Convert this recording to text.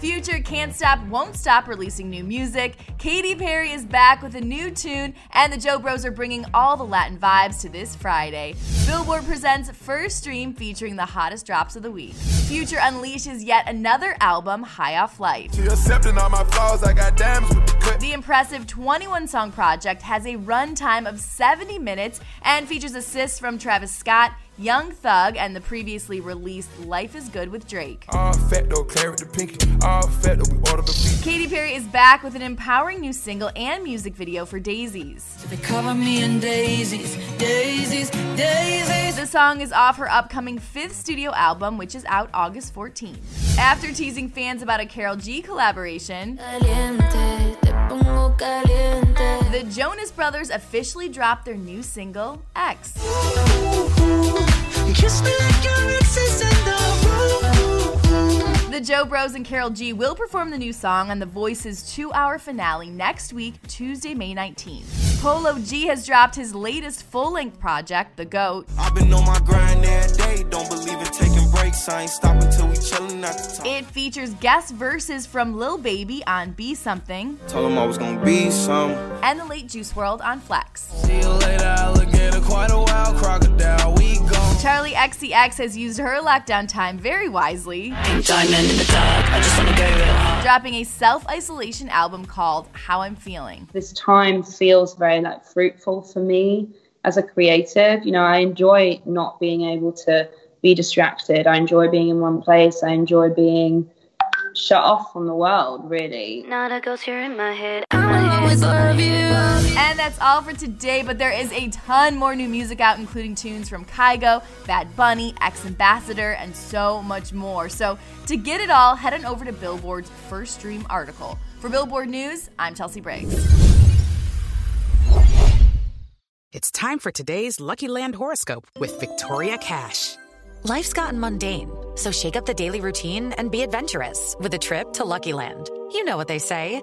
Future can't stop, won't stop releasing new music. Katy Perry is back with a new tune, and the Joe Bros are bringing all the Latin vibes to this Friday. Billboard presents First Stream featuring the hottest drops of the week. Future unleashes yet another album, High Off Life. The impressive 21 song project has a runtime of 70 minutes and features assists from Travis Scott, Young Thug, and the previously released Life is Good with Drake. Katy Perry is back with an empowering new single and music video for Daisies. They cover me in daisies, daisies, daisies. The song is off her upcoming fifth studio album, which is out August 14th. After teasing fans about a Karol G collaboration, Caliente, te pongo caliente. the Jonas Brothers officially dropped their new single, X. Kiss me like your ex is in the. The Joe Bros and Karol G will perform the new song on The Voice's two hour finale next week, Tuesday, May 19th. Polo G has dropped his latest full length project, The GOAT. I've been on my grind every day. Don't believe in taking breaks. I ain't stopping till we chillin' at the top. It features guest verses from Lil Baby on Be Something Told him I was gonna be some. and the late Juice WRLD on Flex. See you later, alligator. Quite a while, crocodile. We gone. Charli XCX has used her lockdown time very wisely, Diamond in the dark, I just wanna go real hard. dropping a self isolation album called How I'm Feeling. this time feels very like fruitful for me as a creative. You know, I enjoy not being able to be distracted. I enjoy being in one place. I enjoy being shut off from the world, really. Now that goes here in my head. I'll always love you. And that's all for today, but there is a ton more new music out, including tunes from Kygo, Bad Bunny, X Ambassador, and so much more. So to get it all, head on over to Billboard's First Stream article. For Billboard News, I'm Chelsea Briggs. It's time for today's Lucky Land horoscope with Victoria Cash. Life's gotten mundane, so shake up the daily routine and be adventurous with a trip to Lucky Land. You know what they say.